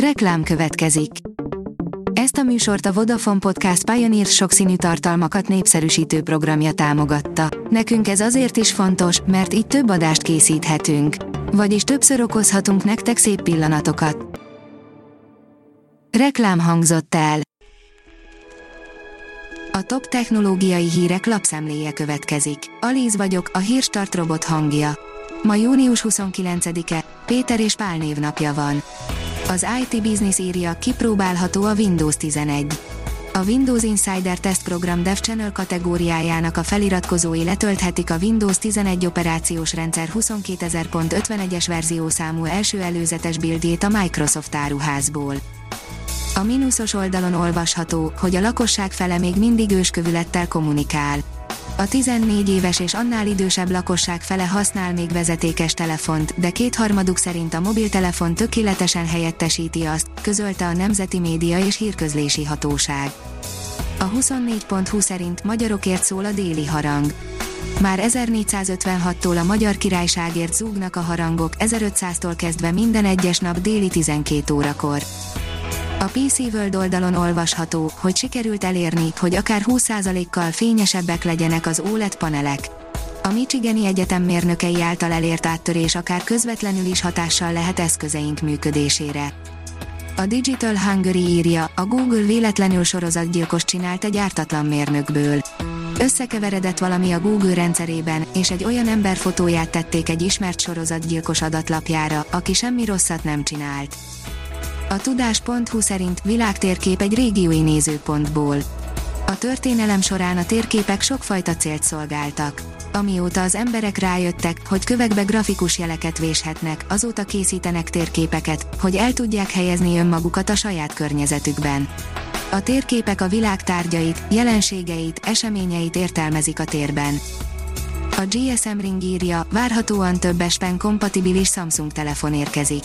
Reklám következik. Ezt a műsort a Vodafone Podcast Pioneer sokszínű tartalmakat népszerűsítő programja támogatta. Nekünk ez azért is fontos, mert így több adást készíthetünk. Vagyis többször okozhatunk nektek szép pillanatokat. Reklám hangzott el. A top technológiai hírek lapszemléje következik. Alíz vagyok, a hírstart robot hangja. Ma június 29-e, Péter és Pál névnapja van. Az IT Business írja, kipróbálható a Windows 11. A Windows Insider Test Program Dev Channel kategóriájának a feliratkozói letölthetik a Windows 11 operációs rendszer 22051-es verziószámú első előzetes bildjét a Microsoft áruházból. A mínuszos oldalon olvasható, hogy a lakosság fele még mindig őskövülettel kommunikál a 14 éves és annál idősebb lakosság fele használ még vezetékes telefont, de kétharmaduk szerint a mobiltelefon tökéletesen helyettesíti azt, közölte a Nemzeti Média és Hírközlési Hatóság. A 24.20 szerint magyarokért szól a déli harang. Már 1456-tól a Magyar Királyságért zúgnak a harangok, 1500-tól kezdve minden egyes nap déli 12 órakor. A PC World oldalon olvasható, hogy sikerült elérni, hogy akár 20%-kal fényesebbek legyenek az OLED panelek. A Michigani Egyetem mérnökei által elért áttörés akár közvetlenül is hatással lehet eszközeink működésére. A Digital Hungary írja, a Google véletlenül sorozatgyilkos csinált egy ártatlan mérnökből. Összekeveredett valami a Google rendszerében, és egy olyan ember fotóját tették egy ismert sorozatgyilkos adatlapjára, aki semmi rosszat nem csinált. A tudás.hu szerint világtérkép egy régiói nézőpontból. A történelem során a térképek sokfajta célt szolgáltak. Amióta az emberek rájöttek, hogy kövekbe grafikus jeleket véshetnek, azóta készítenek térképeket, hogy el tudják helyezni önmagukat a saját környezetükben. A térképek a világ tárgyait, jelenségeit, eseményeit értelmezik a térben. A GSM Ring írja, várhatóan több espen kompatibilis Samsung telefon érkezik.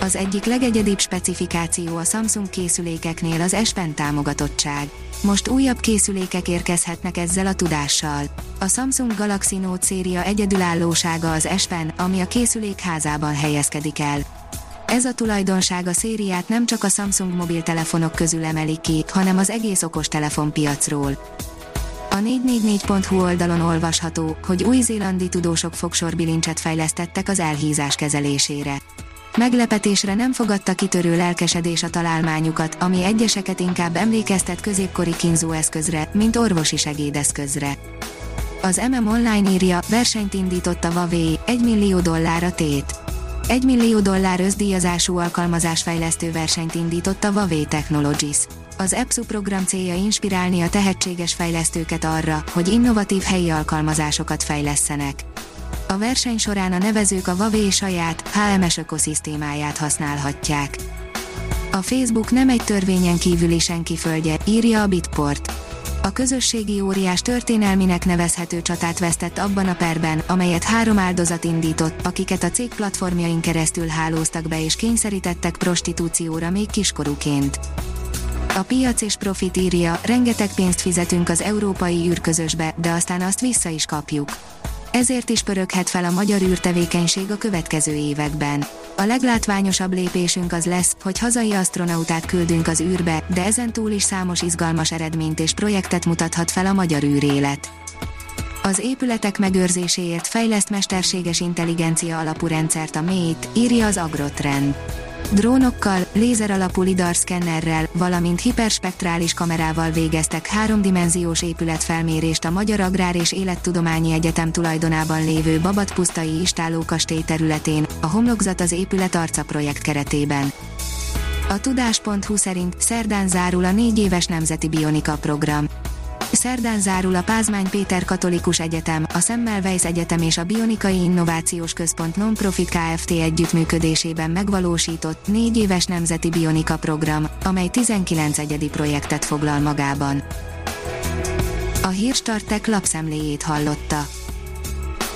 Az egyik legegyedibb specifikáció a Samsung készülékeknél az S Pen támogatottság. Most újabb készülékek érkezhetnek ezzel a tudással. A Samsung Galaxy Note széria egyedülállósága az S Pen, ami a készülék házában helyezkedik el. Ez a tulajdonság a szériát nem csak a Samsung mobiltelefonok közül emeli ki, hanem az egész okostelefon piacról. A 444.hu oldalon olvasható, hogy új-zélandi tudósok fogsorbilincset fejlesztettek az elhízás kezelésére. Meglepetésre nem fogadta kitörő lelkesedés a találmányukat, ami egyeseket inkább emlékeztet középkori kínzóeszközre, mint orvosi segédeszközre. Az MM Online írja, versenyt indított a Huawei, 1 millió dollár a tét. 1 millió dollár összdíjazású alkalmazásfejlesztő versenyt indított a Huawei Technologies. Az EPSU program célja inspirálni a tehetséges fejlesztőket arra, hogy innovatív helyi alkalmazásokat fejlesztenek. A verseny során a nevezők a Huawei saját HMS ökoszisztémáját használhatják. A Facebook nem egy törvényen kívüli senki földje, írja a Bitport. A közösségi óriás történelminek nevezhető csatát vesztett abban a perben, amelyet három áldozat indított, akiket a cég platformjain keresztül hálóztak be és kényszerítettek prostitúcióra még kiskorúként. A piac és profit írja, rengeteg pénzt fizetünk az európai űrközösbe, de aztán azt vissza is kapjuk. Ezért is pöröghet fel a magyar űrtevékenység a következő években. A leglátványosabb lépésünk az lesz, hogy hazai astronautát küldünk az űrbe, de ezen túl is számos izgalmas eredményt és projektet mutathat fel a magyar űrélet. Az épületek megőrzéséért fejleszt mesterséges intelligencia alapú rendszert a MÉT, írja az Agrotrend. Drónokkal, lézer alapú lidar-szkennerrel, valamint hiperspektrális kamerával végeztek háromdimenziós épületfelmérést a Magyar Agrár és Élettudományi Egyetem tulajdonában lévő Babatpusztai Istálókastély területén, a Homlokzat az épület arca projekt keretében. A tudás.hu szerint szerdán zárul a négy éves nemzeti bionika program. Szerdán zárul a Pázmány Péter Katolikus Egyetem, a Semmelweis Egyetem és a Bionikai Innovációs Központ Nonprofit Kft. együttműködésében megvalósított négy éves nemzeti bionika program, amely 19 egyedi projektet foglal magában. A Hírstartek lapszemléjét hallotta.